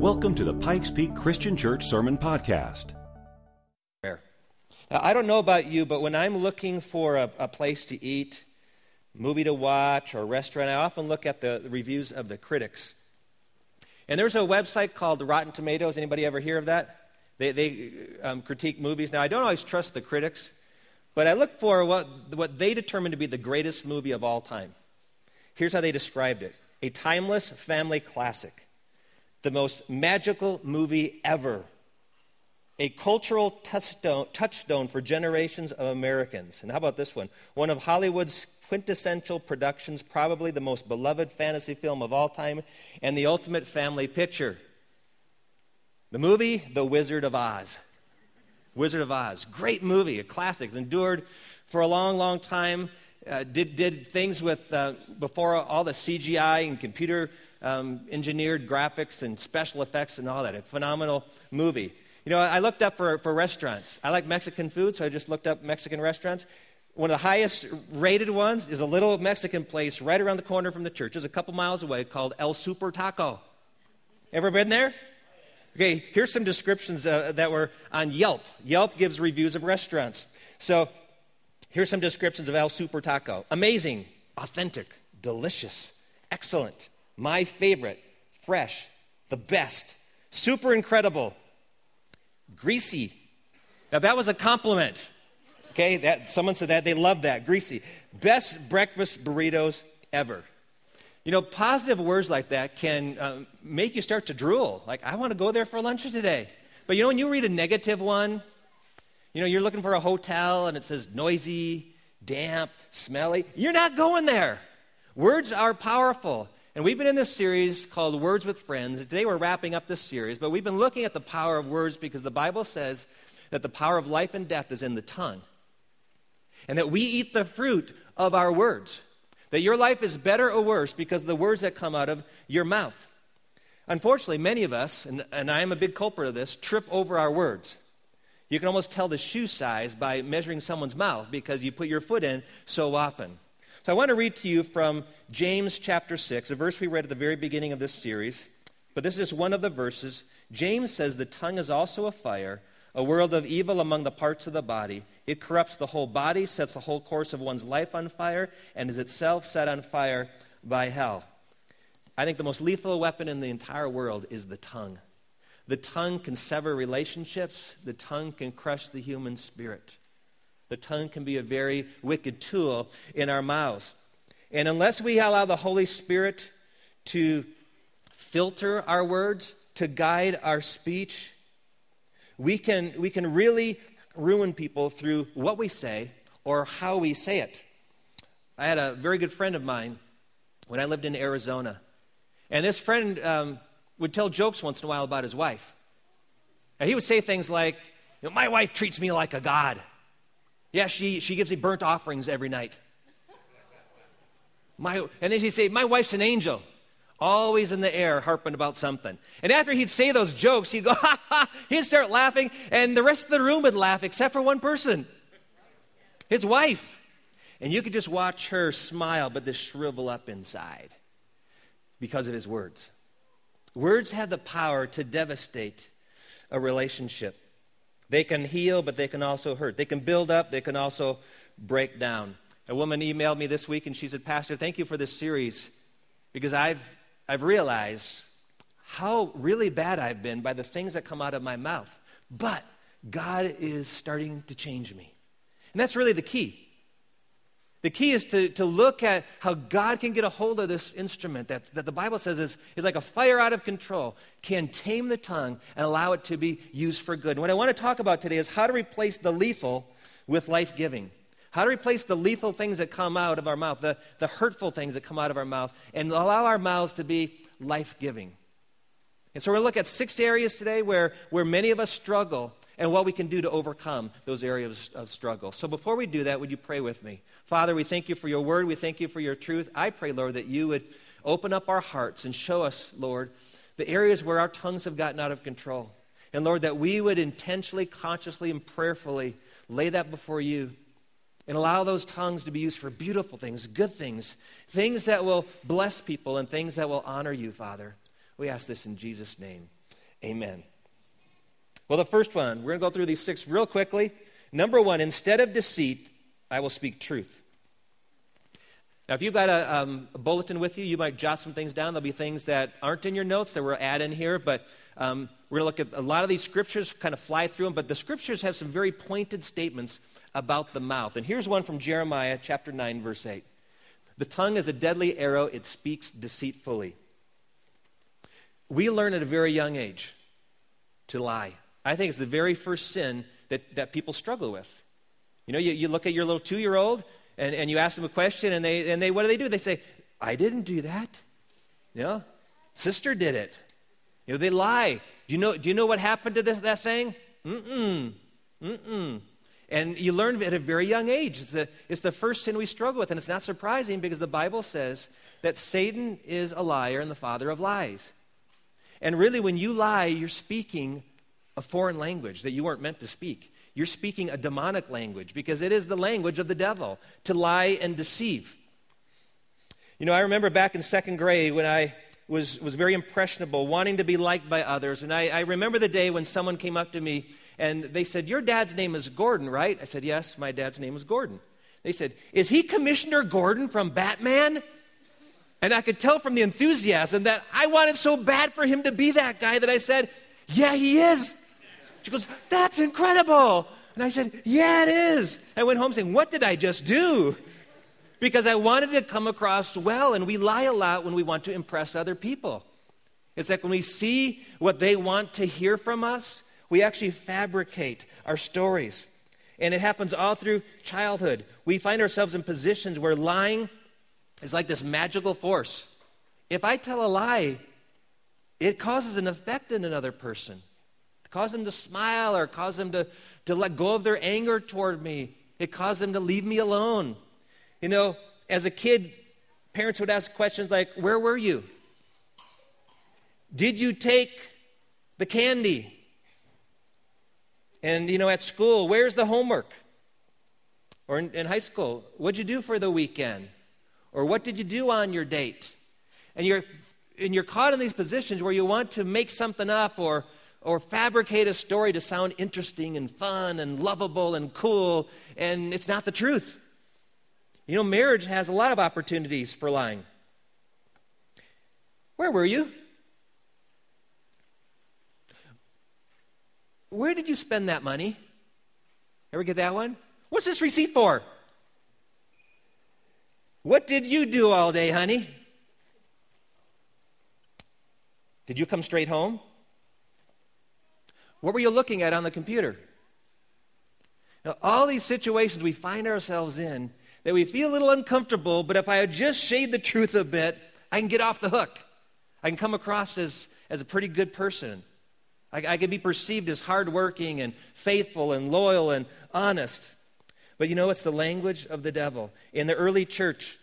Welcome to the Pikes Peak Christian Church Sermon Podcast. Now, I don't know about you, but when I'm looking for a, a place to eat, movie to watch, or restaurant, I often look at the, reviews of the critics. And there's a website called Rotten Tomatoes. Anybody ever hear of that? They, they um, critique movies. Now, I don't always trust the critics, but I look for what, what they determine to be the greatest movie of all time. Here's how they described it a timeless family classic, the most magical movie ever, a cultural touchstone, for generations of Americans. And how about this one? One of Hollywood's quintessential productions, probably the most beloved fantasy film of all time, and the ultimate family picture. The movie, The Wizard of Oz. Wizard of Oz. Great movie, a classic, endured for a long, long time uh, did, did things with, uh, before all the CGI and computer um, engineered graphics and special effects and all that. A phenomenal movie. You know, I looked up for, for restaurants. I like Mexican food, so I just looked up Mexican restaurants. One of the highest rated ones is a little Mexican place right around the corner from the church, just a couple miles away, called El Super Taco. Ever been there? Okay, here's some descriptions uh, that were on Yelp. Yelp gives reviews of restaurants. So Here's some descriptions of El Super Taco amazing, authentic, delicious, excellent, my favorite, fresh, the best, super incredible, greasy. Now, that was a compliment. Okay, that, someone said that. They love that. Greasy. Best breakfast burritos ever. You know, positive words like that can um, make you start to drool. Like, I want to go there for lunch today. But you know, when you read a negative one, you know, you're looking for a hotel and it says noisy, damp, smelly. You're not going there. Words are powerful. And we've been in this series called Words with Friends. Today we're wrapping up this series, but we've been looking at the power of words because the Bible says that the power of life and death is in the tongue. And that we eat the fruit of our words. That your life is better or worse because of the words that come out of your mouth. Unfortunately, many of us, and, and I am a big culprit of this, trip over our words. You can almost tell the shoe size by measuring someone's mouth because you put your foot in so often. So I want to read to you from James chapter 6, a verse we read at the very beginning of this series. But this is just one of the verses. James says, The tongue is also a fire, a world of evil among the parts of the body. It corrupts the whole body, sets the whole course of one's life on fire, and is itself set on fire by hell. I think the most lethal weapon in the entire world is the tongue. The tongue can sever relationships, the tongue can crush the human spirit. The tongue can be a very wicked tool in our mouths. And unless we allow the Holy Spirit to filter our words, to guide our speech, we can, we can really ruin people through what we say or how we say it. I had a very good friend of mine when I lived in Arizona. And this friend um, would tell jokes once in a while about his wife. Now, he would say things like, you know, My wife treats me like a god. Yeah, she, she gives me burnt offerings every night. My, and then he'd say, My wife's an angel, always in the air, harping about something. And after he'd say those jokes, he'd go, Ha ha, he'd start laughing, and the rest of the room would laugh except for one person his wife. And you could just watch her smile, but just shrivel up inside because of his words. Words have the power to devastate a relationship. They can heal, but they can also hurt. They can build up, they can also break down. A woman emailed me this week and she said, Pastor, thank you for this series because I've, I've realized how really bad I've been by the things that come out of my mouth. But God is starting to change me. And that's really the key. The key is to, to look at how God can get a hold of this instrument that, that the Bible says is, is like a fire out of control, can tame the tongue and allow it to be used for good. And what I want to talk about today is how to replace the lethal with life giving. How to replace the lethal things that come out of our mouth, the, the hurtful things that come out of our mouth, and allow our mouths to be life giving. And so we're going to look at six areas today where, where many of us struggle and what we can do to overcome those areas of struggle. So before we do that, would you pray with me? Father, we thank you for your word. We thank you for your truth. I pray, Lord, that you would open up our hearts and show us, Lord, the areas where our tongues have gotten out of control. And Lord, that we would intentionally, consciously, and prayerfully lay that before you and allow those tongues to be used for beautiful things, good things, things that will bless people, and things that will honor you, Father. We ask this in Jesus' name. Amen. Well, the first one, we're going to go through these six real quickly. Number one, instead of deceit, I will speak truth. Now, if you've got a, um, a, bulletin with you, you might jot some things down. There'll be things that aren't in your notes that we'll add in here, but um, we're going to look at a lot of these scriptures, kind of fly through them, but the scriptures have some very pointed statements about the mouth. And here's one from Jeremiah chapter 9, verse 8. The tongue is a deadly arrow, it speaks deceitfully. We learn at a very young age to lie. I think it's the very first sin that, that people struggle with. You know, you, you look at your little two year old, and, and you ask them a question, and they, and they, what do they do? They say, I didn't do that. You know, sister did it. You know, they lie. Do you know, do you know what happened to this, that thing? Mm-mm. Mm-mm. And you learn at a very young age. It's the, it's the first sin we struggle with. And it's not surprising because the Bible says that Satan is a liar and the father of lies. And really, when you lie, you're speaking a foreign language that you weren't meant to speak. You're speaking a demonic language because it is the language of the devil to lie and deceive. You know, I remember back in second grade when I was, was very impressionable, wanting to be liked by others. And I, I remember the day when someone came up to me and they said, Your dad's name is Gordon, right? I said, Yes, my dad's name is Gordon. They said, Is he Commissioner Gordon from Batman? And I could tell from the enthusiasm that I wanted so bad for him to be that guy that I said, Yeah, he is. She goes, That's incredible. And I said, Yeah, it is. I went home saying, What did I just do? Because I wanted to come across well, and we lie a lot when we want to impress other people. It's like when we see what they want to hear from us, we actually fabricate our stories. And it happens all through childhood. We find ourselves in positions where lying is like this magical force. If I tell a lie, it causes an effect in another person cause them to smile or cause them to, to let go of their anger toward me. It caused them to leave me alone. You know, as a kid, parents would ask questions like, Where were you? Did you take the candy? And, you know, at school, where's the homework? Or in, in high school, what'd you do for the weekend? Or what did you do on your date? And you're, and you're caught in these positions where you want to make something up or or fabricate a story to sound interesting and fun and lovable and cool, and it's not the truth. You know, marriage has a lot of opportunities for lying. Where were you? Where did you spend that money? Ever get that one? What's this receipt for? What did you do all day, honey? Did you come straight home? What were you looking at on the computer? Now, all these situations we find ourselves in that we feel a little uncomfortable, but if I just shade the truth a bit, I can get off the hook. I can come across as, as a pretty good person. I, I can be perceived as hardworking and faithful and loyal and honest. But you know, it's the language of the devil. In the early church,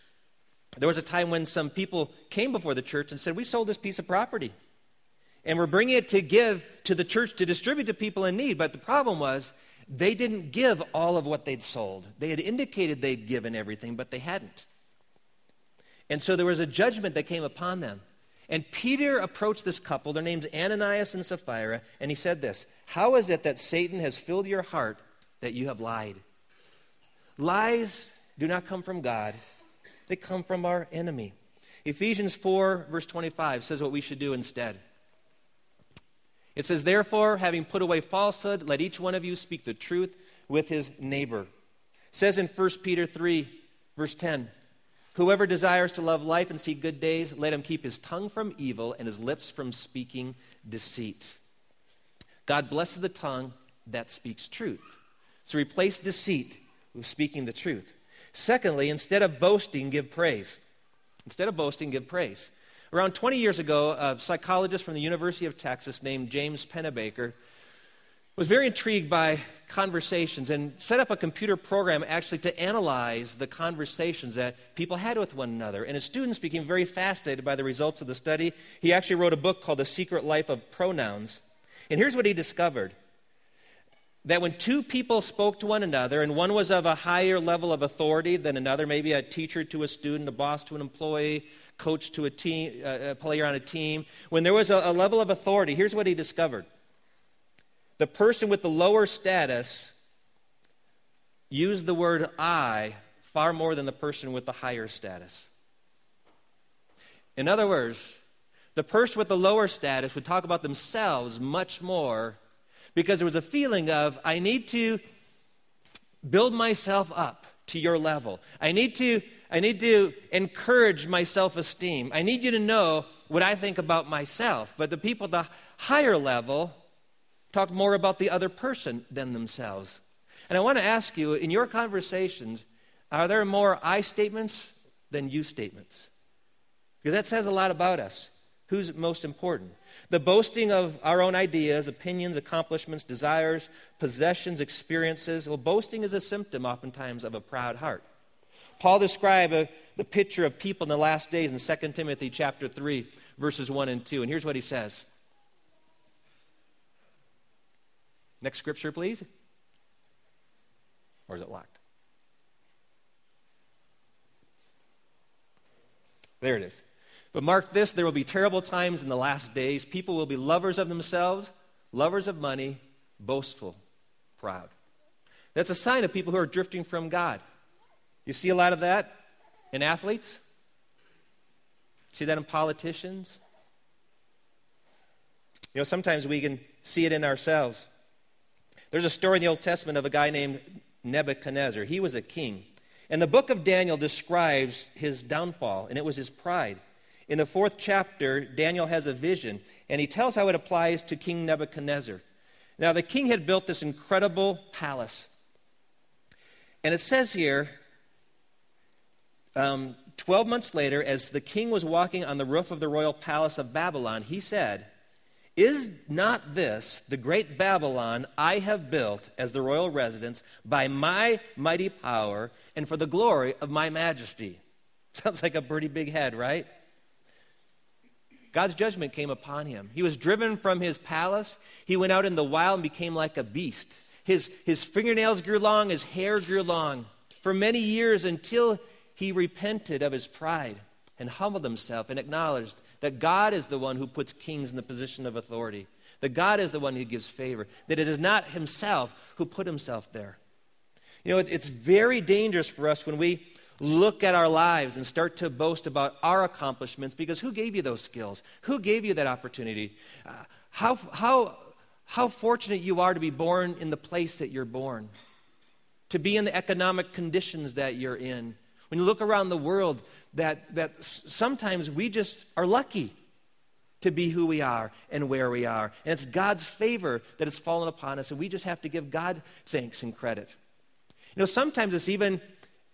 there was a time when some people came before the church and said, We sold this piece of property and we're bringing it to give to the church to distribute to people in need. But the problem was they didn't give all of what they'd sold. They had indicated they'd given everything, but they hadn't. And so there was a judgment that came upon them. And Peter approached this couple, their names Ananias and Sapphira, and he said this How is it that Satan has filled your heart that you have lied? Lies do not come from God, they come from our enemy. Ephesians 4, verse 25 says what we should do instead. It says, Therefore, having put away falsehood, let each one of you speak the truth with his neighbor. It says in 1 Peter 3, verse 10, Whoever desires to love life and see good days, let him keep his tongue from evil and his lips from speaking deceit. God blesses the tongue that speaks truth. So replace deceit with speaking the truth. Secondly, instead of boasting, give praise. Instead of boasting, give praise. Around 20 years ago, a psychologist from the University of Texas named James Pennebaker was very intrigued by conversations and set up a computer program actually to analyze the conversations that people had with one another. And his students became very fascinated by the results of the study. He actually wrote a book called The Secret Life of Pronouns. And here's what he discovered that when two people spoke to one another, and one was of a higher level of authority than another, maybe a teacher to a student, a boss to an employee, coach to a team, uh, a player on a team, when there was a, a level of authority, here's what he discovered the person with the lower status used the word I far more than the person with the higher status. In other words, the person with the lower status would talk about themselves much more because there was a feeling of, I need to build myself up to your level. I need to, I need to encourage my self esteem. I need you to know what I think about myself. But the people at the higher level talk more about the other person than themselves. And I want to ask you in your conversations, are there more I statements than you statements? Because that says a lot about us. Who's most important? The boasting of our own ideas, opinions, accomplishments, desires, possessions, experiences. Well, boasting is a symptom oftentimes of a proud heart. Paul described a, the picture of people in the last days in 2 Timothy chapter 3, verses 1 and 2. And here's what he says. Next scripture, please. Or is it locked? There it is. But mark this there will be terrible times in the last days. People will be lovers of themselves, lovers of money, boastful, proud. That's a sign of people who are drifting from God. You see a lot of that in athletes? See that in politicians? You know, sometimes we can see it in ourselves. There's a story in the Old Testament of a guy named Nebuchadnezzar. He was a king. And the book of Daniel describes his downfall, and it was his pride. In the fourth chapter, Daniel has a vision, and he tells how it applies to King Nebuchadnezzar. Now, the king had built this incredible palace. And it says here, um, 12 months later, as the king was walking on the roof of the royal palace of Babylon, he said, Is not this the great Babylon I have built as the royal residence by my mighty power and for the glory of my majesty? Sounds like a pretty big head, right? God's judgment came upon him. He was driven from his palace. He went out in the wild and became like a beast. His, his fingernails grew long, his hair grew long for many years until he repented of his pride and humbled himself and acknowledged that God is the one who puts kings in the position of authority, that God is the one who gives favor, that it is not himself who put himself there. You know, it's very dangerous for us when we look at our lives and start to boast about our accomplishments because who gave you those skills? Who gave you that opportunity? Uh, how, how, how fortunate you are to be born in the place that you're born, to be in the economic conditions that you're in. When you look around the world, that, that sometimes we just are lucky to be who we are and where we are. And it's God's favor that has fallen upon us, and we just have to give God thanks and credit. You know, sometimes it's even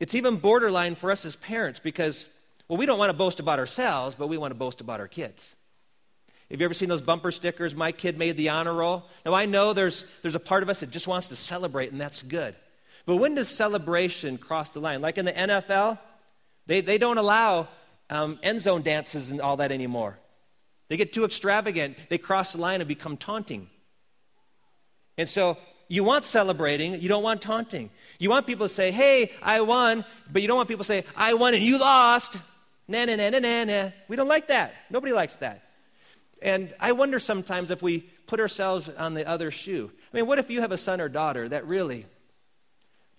it's even borderline for us as parents because, well, we don't want to boast about ourselves, but we want to boast about our kids. Have you ever seen those bumper stickers? My kid made the honor roll. Now, I know there's, there's a part of us that just wants to celebrate, and that's good. But when does celebration cross the line? Like in the NFL, they, they don't allow um, end zone dances and all that anymore. They get too extravagant, they cross the line and become taunting. And so you want celebrating, you don't want taunting. You want people to say, hey, I won, but you don't want people to say, I won and you lost. Na na na na na na. We don't like that. Nobody likes that. And I wonder sometimes if we put ourselves on the other shoe. I mean, what if you have a son or daughter that really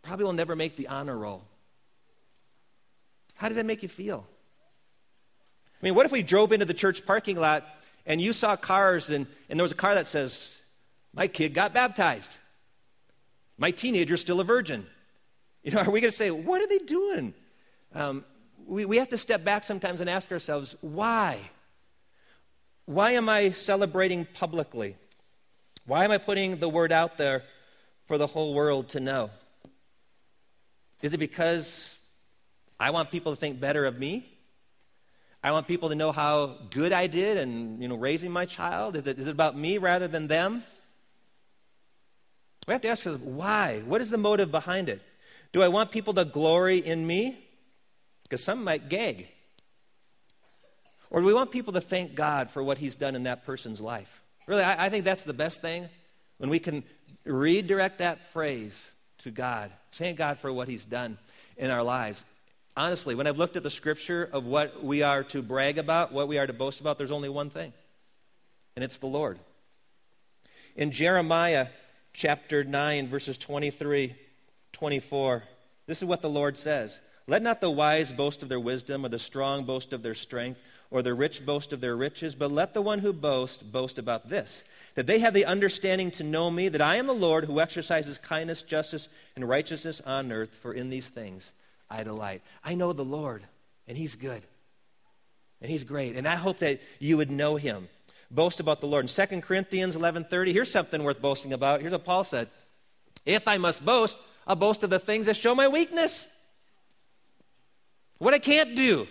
probably will never make the honor roll? How does that make you feel? I mean, what if we drove into the church parking lot and you saw cars and, and there was a car that says, My kid got baptized? My teenager's still a virgin. You know, are we going to say, what are they doing? Um, we, we have to step back sometimes and ask ourselves, why? Why am I celebrating publicly? Why am I putting the word out there for the whole world to know? Is it because I want people to think better of me? I want people to know how good I did and, you know, raising my child? Is it, is it about me rather than them? We have to ask ourselves, why? What is the motive behind it? Do I want people to glory in me? Because some might gag. Or do we want people to thank God for what He's done in that person's life? Really, I, I think that's the best thing when we can redirect that phrase to God, thank God for what He's done in our lives. Honestly, when I've looked at the scripture of what we are to brag about, what we are to boast about, there's only one thing, and it's the Lord. In Jeremiah chapter 9, verses 23, 24, this is what the Lord says Let not the wise boast of their wisdom, or the strong boast of their strength, or the rich boast of their riches, but let the one who boasts boast about this that they have the understanding to know me, that I am the Lord who exercises kindness, justice, and righteousness on earth, for in these things I delight. I know the Lord, and He's good, and He's great, and I hope that you would know Him. Boast about the Lord. In 2 Corinthians 11.30, here's something worth boasting about. Here's what Paul said. If I must boast, I'll boast of the things that show my weakness. What I can't do,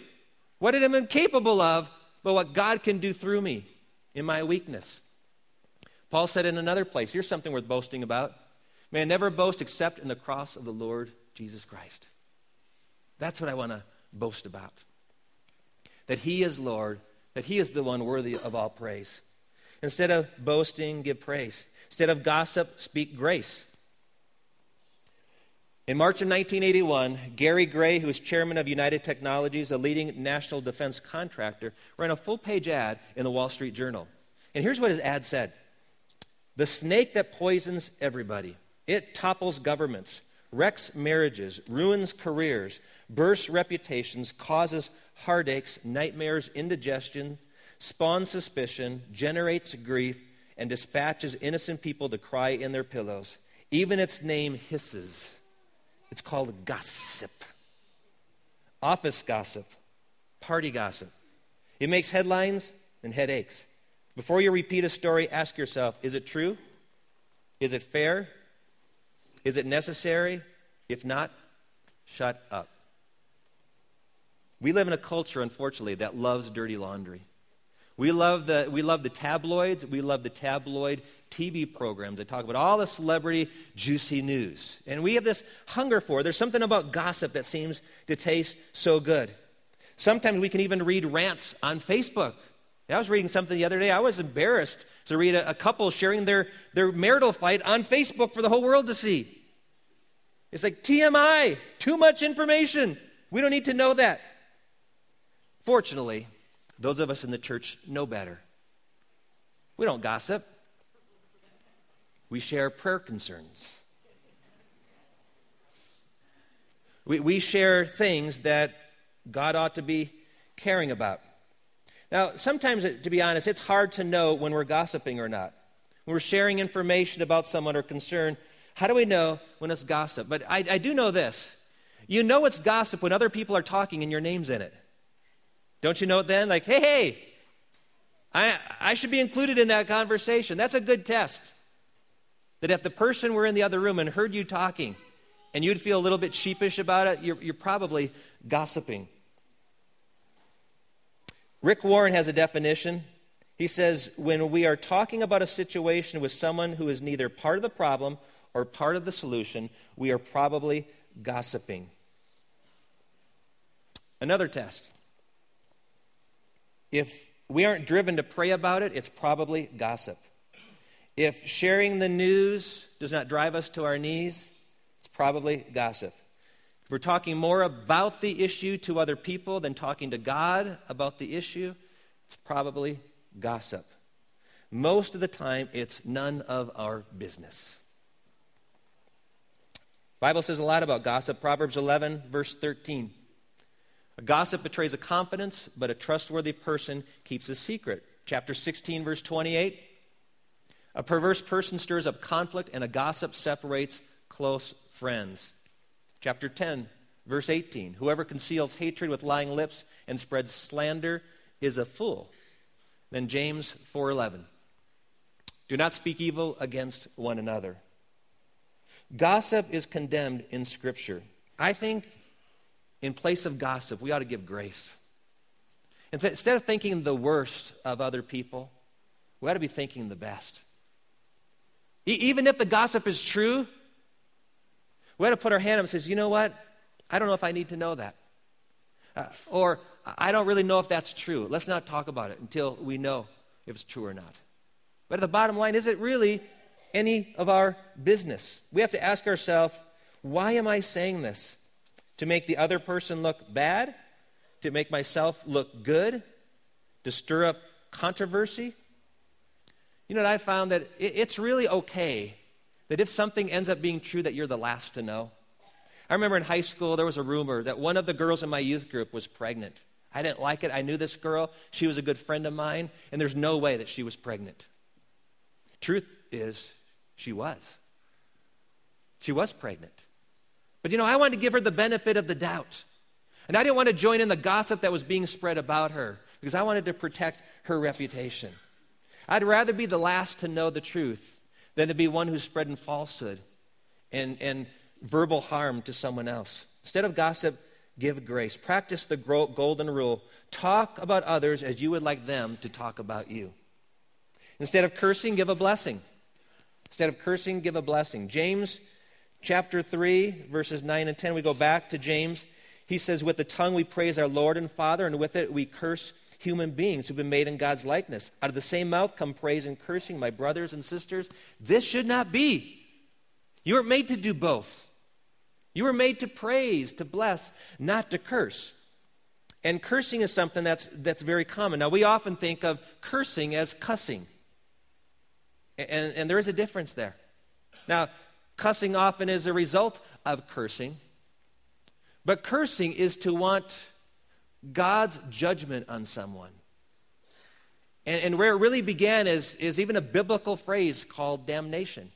what I'm incapable of, but what God can do through me in my weakness. Paul said in another place, here's something worth boasting about. May I never boast except in the cross of the Lord Jesus Christ. That's what I want to boast about. That He is Lord, that He is the one worthy of all praise. Instead of boasting, give praise. Instead of gossip, speak grace. In March of 1981, Harry Gray, who is chairman of United Technologies, a leading national defense contractor, ran a full page ad in the Wall Street Journal. And here's what his ad said the snake that poisons everybody. It topples governments, wrecks marriages, ruins careers, bursts reputations, causes heartaches, nightmares, indigestion, spawns suspicion, generates grief, and dispatches innocent people to cry in their pillows. Even its name hisses. It's called gossip. Office gossip, party gossip. It makes headlines and headaches. Before you repeat a story, ask yourself is it true? Is it fair? Is it necessary? If not, shut up. We live in a culture, unfortunately, that loves dirty laundry. We love, the, we love the tabloids. We love the tabloid TV programs that talk about all the celebrity juicy news. And we have this hunger for it. There's something about gossip that seems to taste so good. Sometimes we can even read rants on Facebook I was reading something the other day. I was embarrassed to read a, a, couple sharing their, their marital fight on Facebook for the whole world to see. It's like TMI, too much information. We don't need to know that. Fortunately, those of us in the church know better. We don't gossip, we share prayer concerns. We, we share things that God ought to be caring about. Now, sometimes, to be honest, it's hard to know when we're gossiping or not. When we're sharing information about someone or concern, how do we know when it's gossip? But I, I do know this. You know it's gossip when other people are talking and your name's in it. Don't you know it then? Like, hey, hey, I, I should be included in that conversation. That's a good test. That if the person were in the other room and heard you talking and you'd feel a little bit sheepish about it, you're, you're probably gossiping. Rick Warren has a definition. He says, when we are talking about a situation with someone who is neither part of the problem or part of the solution, we are probably gossiping. Another test. If we aren't driven to pray about it, it's probably gossip. If sharing the news does not drive us to our knees, it's probably gossip. If we're talking more about the issue to other people than talking to God about the issue, it's probably gossip. Most of the time, it's none of our business. Bible says a lot about gossip. Proverbs 11, verse 13. A gossip betrays a confidence, but a trustworthy person keeps a secret. Chapter 16, verse 28. A perverse person stirs up conflict, and a gossip separates close friends. Chapter 10, verse 18 Whoever conceals hatred with lying lips and spreads slander is a fool. Then James 4:11 Do not speak evil against one another. Gossip is condemned in scripture. I think in place of gossip, we ought to give grace. Instead of thinking the worst of other people, we ought to be thinking the best. even if the gossip is true, we ought to put our hand up and says, you know what? I don't know if I need to know that. Uh, or I don't really know if that's true. Let's not talk about it until we know if it's true or not. But at the bottom line, is it really any of our business. We have to ask ourselves, why am I saying this? To make the other person look bad? To make myself look good? To stir up controversy? You know what I found? That it's really okay that if something ends up being true, that you're the last to know. I remember in high school, there was a rumor that one of the girls in my youth group was pregnant. I didn't like it. I knew this girl. She was a good friend of mine, and there's no way that she was pregnant. Truth is, she was. She was pregnant. But you know, I wanted to give her the benefit of the doubt. And I didn't want to join in the gossip that was being spread about her because I wanted to protect her reputation. I'd rather be the last to know the truth than to be one who's spreading falsehood and, and verbal harm to someone else. Instead of gossip, give grace. Practice the golden rule. Talk about others as you would like them to talk about you. Instead of cursing, give a blessing. Instead of cursing, give a blessing. James chapter 3, verses 9 and 10, we go back to James. He says, With the tongue we praise our Lord and Father, and with it we curse human beings who've been made in God's likeness. Out of the same mouth come praise and cursing, my brothers and sisters. This should not be. You are made to do both. You were made to praise, to bless, not to curse. And cursing is something that's, that's very common. Now, we often think of cursing as cussing. And, and there is a difference there. Now, cussing often is a result of cursing. But cursing is to want God's judgment on someone. And, and where it really began is, is even a biblical phrase called damnation.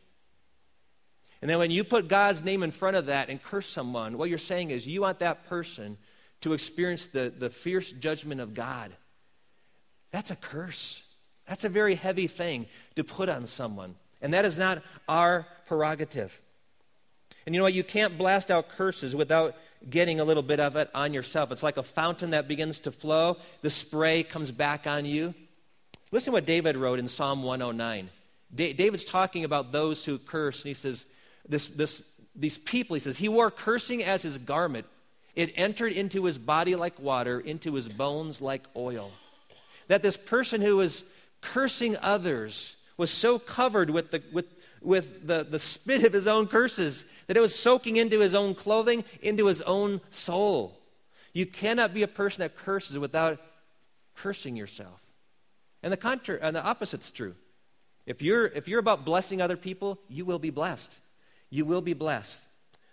And then when you put God's name in front of that and curse someone, what you're saying is you want that person to experience the, the fierce judgment of God. That's a curse. That's a very heavy thing to put on someone. And that is not our prerogative. And you know what? You can't blast out curses without getting a little bit of it on yourself. It's like a fountain that begins to flow, the spray comes back on you. Listen to what David wrote in Psalm 109. Da- David's talking about those who curse, and he says, this, this, these people, he says, he wore cursing as his garment. It entered into his body like water, into his bones like oil. That this person who was cursing others was so covered with the, with, with the, the spit of his own curses that it was soaking into his own clothing, into his own soul. You cannot be a person that curses without cursing yourself. And the, contra- and the opposite's true. If you're, if you're about blessing other people, you will be blessed you will be blessed.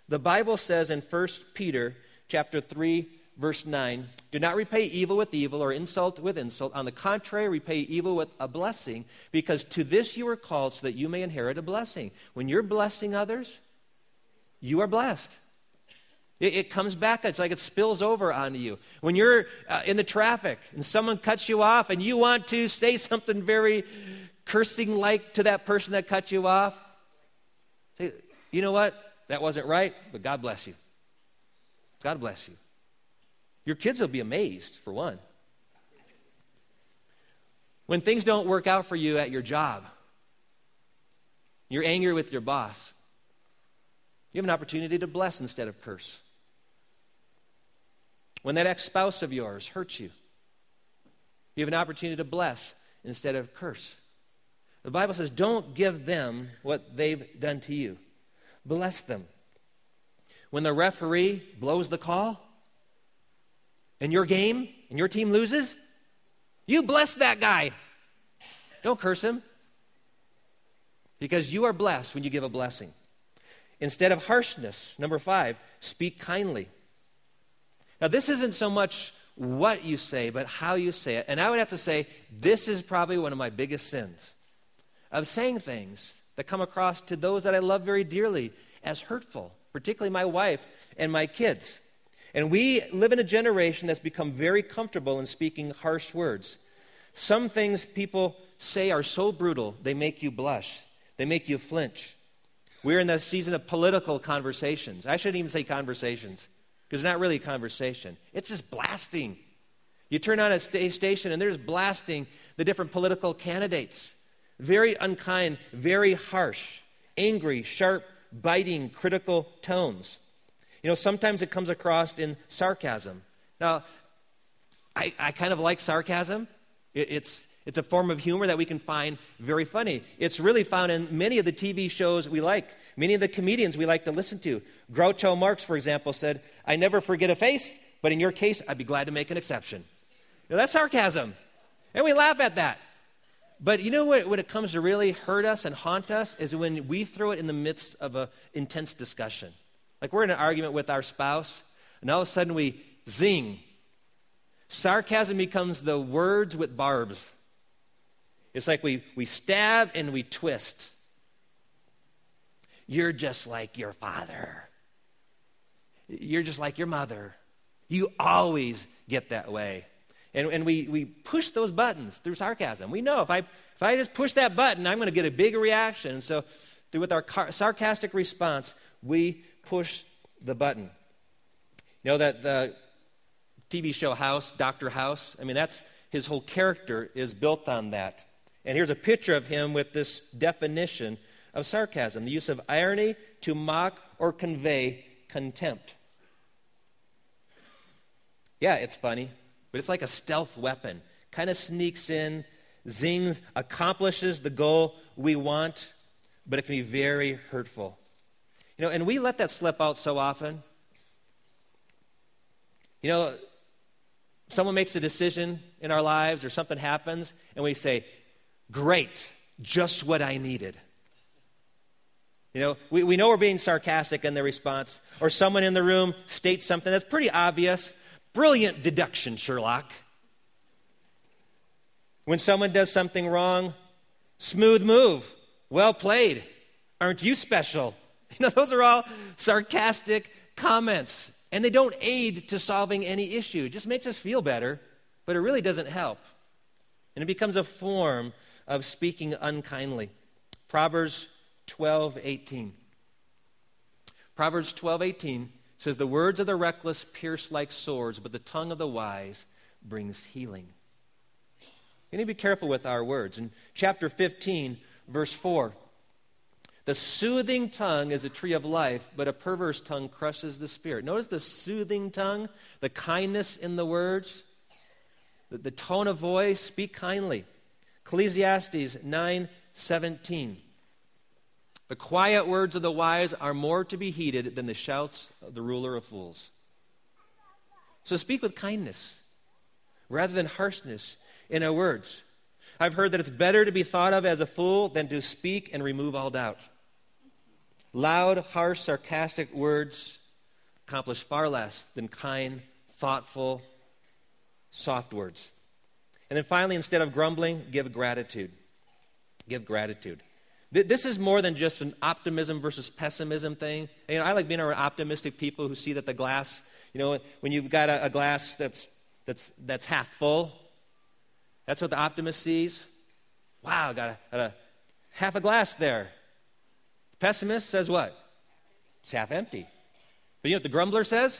The Bible says in 1 Peter chapter 3 verse 9, do not repay evil with evil or insult with insult. On the contrary, repay evil with a blessing, because to this you are called so that you may inherit a blessing. When you're blessing others, you are blessed. It, it comes back, it's like it spills over onto you. When you're uh, in the traffic and someone cuts you off and you want to say something very cursing like to that person that cut you off, say, you know what? That wasn't right, but God bless you. God bless you. Your kids will be amazed, for one. When things don't work out for you at your job, you're angry with your boss, you have an opportunity to bless instead of curse. When that ex spouse of yours hurts you, you have an opportunity to bless instead of curse. The Bible says, don't give them what they've done to you bless them. When the referee blows the call and your game and your team loses, you bless that guy. Don't curse him because you are blessed when you give a blessing. Instead of harshness, number five, speak kindly. Now, this isn't so much what you say, but how you say it. And I would have to say, this is probably one of my biggest sins of saying things that come across to those that I love very dearly as hurtful, particularly my wife and my kids. And we live in a generation that's become very comfortable in speaking harsh words. Some things people say are so brutal, they make you blush, they make you flinch. We're in the season of political conversations. I shouldn't even say conversations, because it's not really a conversation. It's just blasting. You turn on a station and there's blasting the different political candidates. Very unkind, very harsh, angry, sharp, biting, critical tones. You know, sometimes it comes across in sarcasm. Now, I, I kind of like sarcasm. It, it's, It's a form of humor that we can find very funny. It's really found in many of the TV shows we like, many of the comedians we like to listen to. Groucho Marx, for example, said, I never forget a face, but in your case, I'd be glad to make an exception. Know, that's sarcasm. And we laugh at that. But you know what, when it comes to really hurt us and haunt us is when we throw it in the midst of an intense discussion. Like we're in an argument with our spouse, and all of a sudden we zing. Sarcasm becomes the words with barbs. It's like we, we stab and we twist. You're just like your father. You're just like your mother. You always get that way. And, and we, we push those buttons through sarcasm. We know if I, if I just push that button, I'm going to get a big reaction. And so, through, with our car, sarcastic response, we push the button. You know that uh, the TV show House, Dr. House? I mean, that's his whole character is built on that. And here's a picture of him with this definition of sarcasm the use of irony to mock or convey contempt. Yeah, it's funny, but it's like a stealth weapon. Kind of sneaks in, zings, accomplishes the goal we want, but it can be very hurtful. You know, and we let that slip out so often. You know, someone makes a decision in our lives or something happens, and we say, Great, just what I needed. You know, we, we know we're being sarcastic in the response, or someone in the room states something that's pretty obvious. Brilliant deduction, Sherlock. When someone does something wrong, smooth move, well played. Aren't you special? You know, those are all sarcastic comments, and they don't aid to solving any issue. It just makes us feel better, but it really doesn't help. And it becomes a form of speaking unkindly. Proverbs 12, 18. Proverbs 12, 18 says, The words of the reckless pierce like swords, but the tongue of the wise brings healing. We need to be careful with our words. In chapter 15, verse 4, the soothing tongue is a tree of life, but a perverse tongue crushes the spirit. Notice the soothing tongue, the kindness in the words, the, the tone of voice, speak kindly. Ecclesiastes 9 17. The quiet words of the wise are more to be heeded than the shouts of the ruler of fools. So speak with kindness rather than harshness in our words. I've heard that it's better to be thought of as a fool than to speak and remove all doubt. Loud, harsh, sarcastic words accomplish far less than kind, thoughtful, soft words. And then finally, instead of grumbling, give gratitude. Give gratitude. This is more than just an optimism versus pessimism thing. You know, I like being around optimistic people who see that the glass, you know, when you've got a, a glass that's, that's, that's half full, that's what the optimist sees. Wow, got a, got a half a glass there. Pessimist says what? It's half empty. But you know what the grumbler says?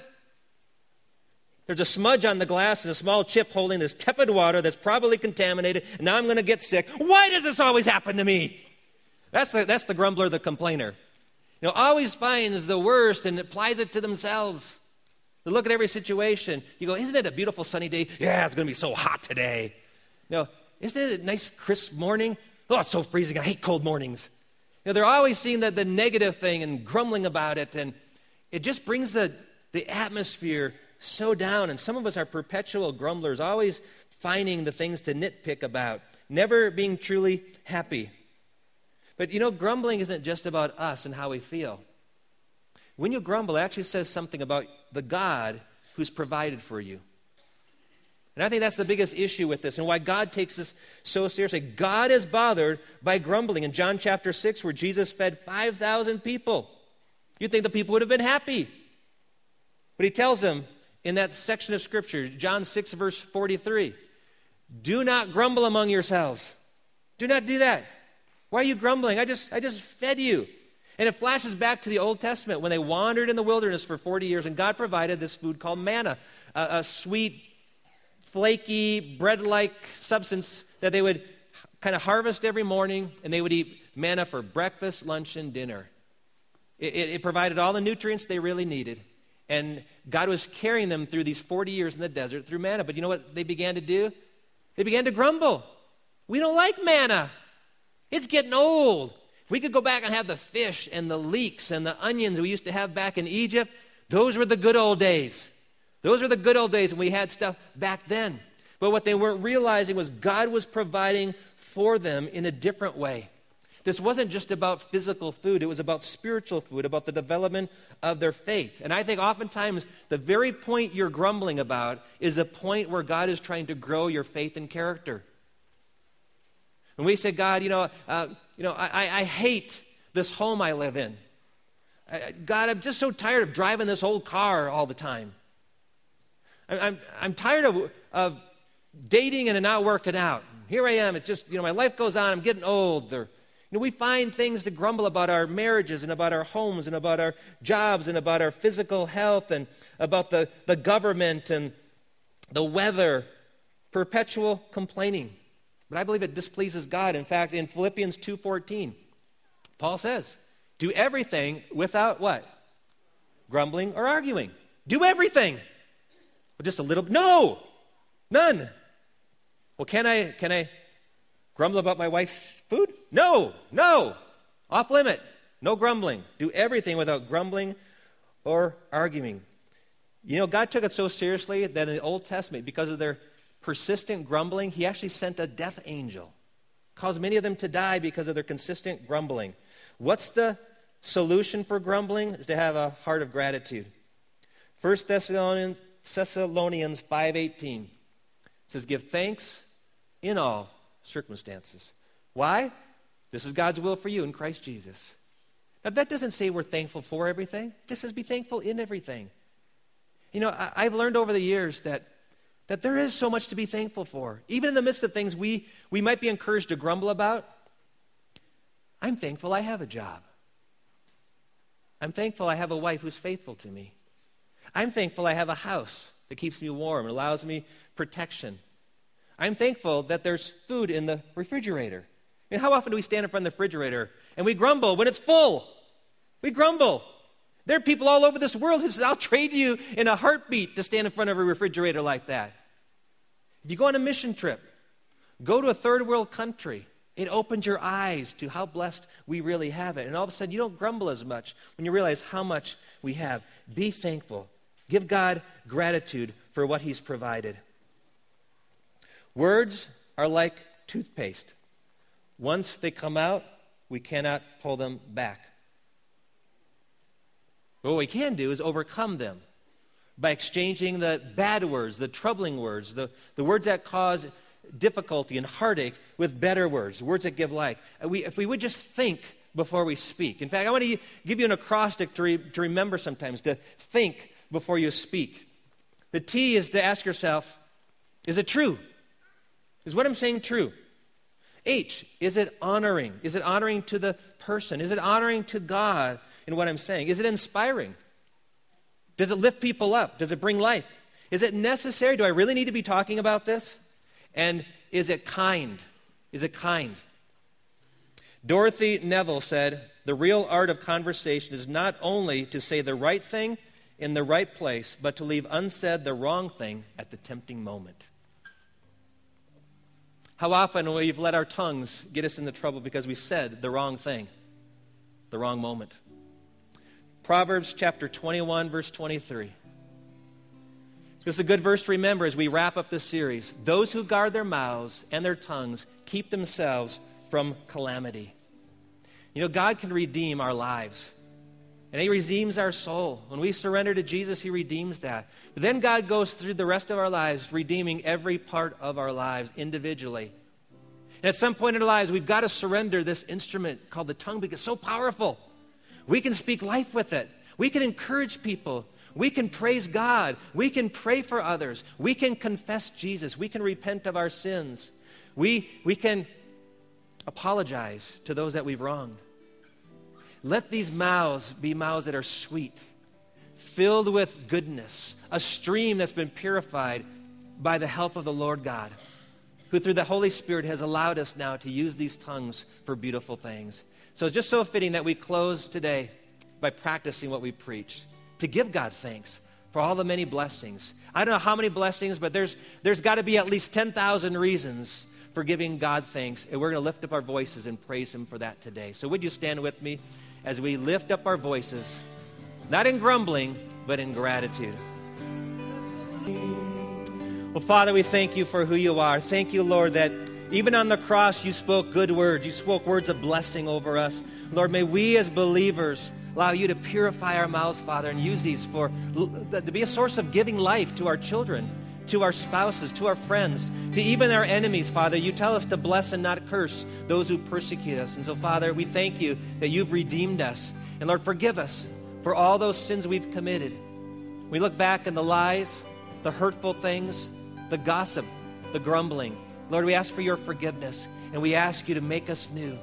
There's a smudge on the glass and a small chip holding this tepid water that's probably contaminated, and now I'm going to get sick. Why does this always happen to me? That's the, that's the grumbler, the complainer. You know, always finds the worst and applies it to themselves. They look at every situation. You go, isn't it a beautiful sunny day? Yeah, it's going to be so hot today. You know, isn't it a nice crisp morning? Oh, it's so freezing. I hate cold mornings. You know, they're always seeing the, the negative thing and grumbling about it, and it just brings the, the atmosphere so down. And some of us are perpetual grumblers, always finding the things to nitpick about, never being truly happy. But you know, grumbling isn't just about us and how we feel. When you grumble, it actually says something about the God who's provided for you. And I think that's the biggest issue with this and why God takes this so seriously. God is bothered by grumbling. In John chapter 6, where Jesus fed 5,000 people, you'd think the people would have been happy. But he tells them, in that section of Scripture, John 6, verse 43. Do not grumble among yourselves. Do not do that. Why are you grumbling? I just, I just fed you. And it flashes back to the Old Testament when they wandered in the wilderness for 40 years, and God provided this food called manna, a, a sweet, flaky, bread like substance that they would kind of harvest every morning, and they would eat manna for breakfast, lunch, and dinner. It, it, it provided all the nutrients they really needed. And God was carrying them through these 40 years in the desert through manna. But you know what they began to do? They began to grumble. We don't like manna. It's getting old. If we could go back and have the fish and the leeks and the onions we used to have back in Egypt, those were the good old days. Those were the good old days when we had stuff back then. But what they weren't realizing was God was providing for them in a different way. This wasn't just about physical food, it was about spiritual food, about the development of their faith. And I think oftentimes the very point you're grumbling about is the point where God is trying to grow your faith and character. When we say, God, you know, uh, you know I, I hate this home I live in. God, I'm just so tired of driving this old car all the time. I'm, I'm tired of, of dating and not working out. Here I am. It's just, you know, my life goes on. I'm getting old. You know, we find things to grumble about our marriages and about our homes and about our jobs and about our physical health and about the, the government and the weather. Perpetual complaining. But I believe it displeases God. In fact, in Philippians 2:14, Paul says, "Do everything without what? Grumbling or arguing. Do everything." Well, just a little no. None. Well, can I can I Grumble about my wife's food? No, no. Off limit. No grumbling. Do everything without grumbling or arguing. You know, God took it so seriously that in the Old Testament, because of their persistent grumbling, He actually sent a death angel, caused many of them to die because of their consistent grumbling. What's the solution for grumbling? Is to have a heart of gratitude. 1 Thessalonians, Thessalonians 5.18 says, Give thanks in all circumstances. Why? This is God's will for you in Christ Jesus. Now, that doesn't say we're thankful for everything, it just says be thankful in everything. You know, I, have learned over the years that, that there is so much to be thankful for. Even in the midst of things we, we might be encouraged to grumble about, I'm thankful I have a job. I'm thankful I have a wife who's faithful to me. I'm thankful I have a house that keeps me warm and allows me protection. I'm thankful that there's food in the refrigerator. I mean, how often do we stand in front of the refrigerator and we grumble when it's full? We grumble. There are people all over this world who say, I'll trade you in a heartbeat to stand in front of a refrigerator like that. If you go on a mission trip, go to a third world country, it opens your eyes to how blessed we really have it. And all of a sudden, you don't grumble as much when you realize how much we have. Be thankful. Give God gratitude for what He's provided. Words are like toothpaste. Once they come out, we cannot pull them back. But what we can do is overcome them by exchanging the bad words, the troubling words, the, the words that cause difficulty and heartache with better words, words that give life. We, if we would just think before we speak. In fact, I want to give you an acrostic to, re, to remember sometimes to think before you speak. The T is to ask yourself, is it true? Is what I'm saying true? H, is it honoring? Is it honoring to the person? Is it honoring to God in what I'm saying? Is it inspiring? Does it lift people up? Does it bring life? Is it necessary? Do I really need to be talking about this? And is it kind? Is it kind? Dorothy Nevill said, The real art of conversation is not only to say the right thing in the right place, but to leave unsaid the wrong thing at the tempting moment. How often we've let our tongues get us into trouble because we said the wrong thing, the wrong moment. Proverbs chapter 21, verse 23. This is a good verse to remember as we wrap up this series. Those who guard their mouths and their tongues keep themselves from calamity. You know, God can redeem our lives. And He redeems our soul. When we surrender to Jesus, He redeems that. But then God goes through the rest of our lives, redeeming every part of our lives individually. And at some point in our lives, we've got to surrender this instrument called the tongue because it's so powerful. We can speak life with it, we can encourage people. We can praise God. We can pray for others. We can confess Jesus. We can repent of our sins. We, we can apologize to those that we've wronged. Let these mouths be mouths that are sweet, filled with goodness, a stream that's been purified by the help of the Lord God, who through the Holy Spirit has allowed us now to use these tongues for beautiful things. So it's just so fitting that we close today by practicing what we preach, to give God thanks for all the many blessings. I don't know how many blessings, but there's, there's got to be at least 10,000 reasons for giving God thanks. And we're going to lift up our voices and praise Him for that today. So, would you stand with me as we lift up our voices, not in grumbling, but in gratitude? Well, Father, we thank you for who you are. Thank you, Lord, that even on the cross you spoke good words. You spoke words of blessing over us. Lord, may we as believers allow you to purify our mouths, Father, and use these for to be a source of giving life to our children, to our spouses, to our friends, to even our enemies, Father. You tell us to bless and not curse those who persecute us. And so, Father, we thank you that you've redeemed us. And Lord, forgive us for all those sins we've committed. We look back in the lies, the hurtful things, the gossip, the grumbling. Lord, we ask for your forgiveness and we ask you to make us new.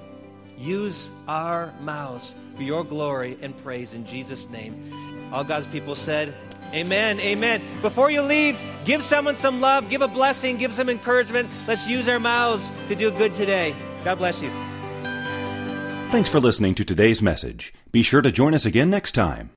Use our mouths for your glory and praise in Jesus' name. All God's people said, Amen. Amen. Before you leave, give someone some love, give a blessing, give some encouragement. Let's use our mouths to do good today. God bless you. Thanks for listening to today's message. Be sure to join us again next time.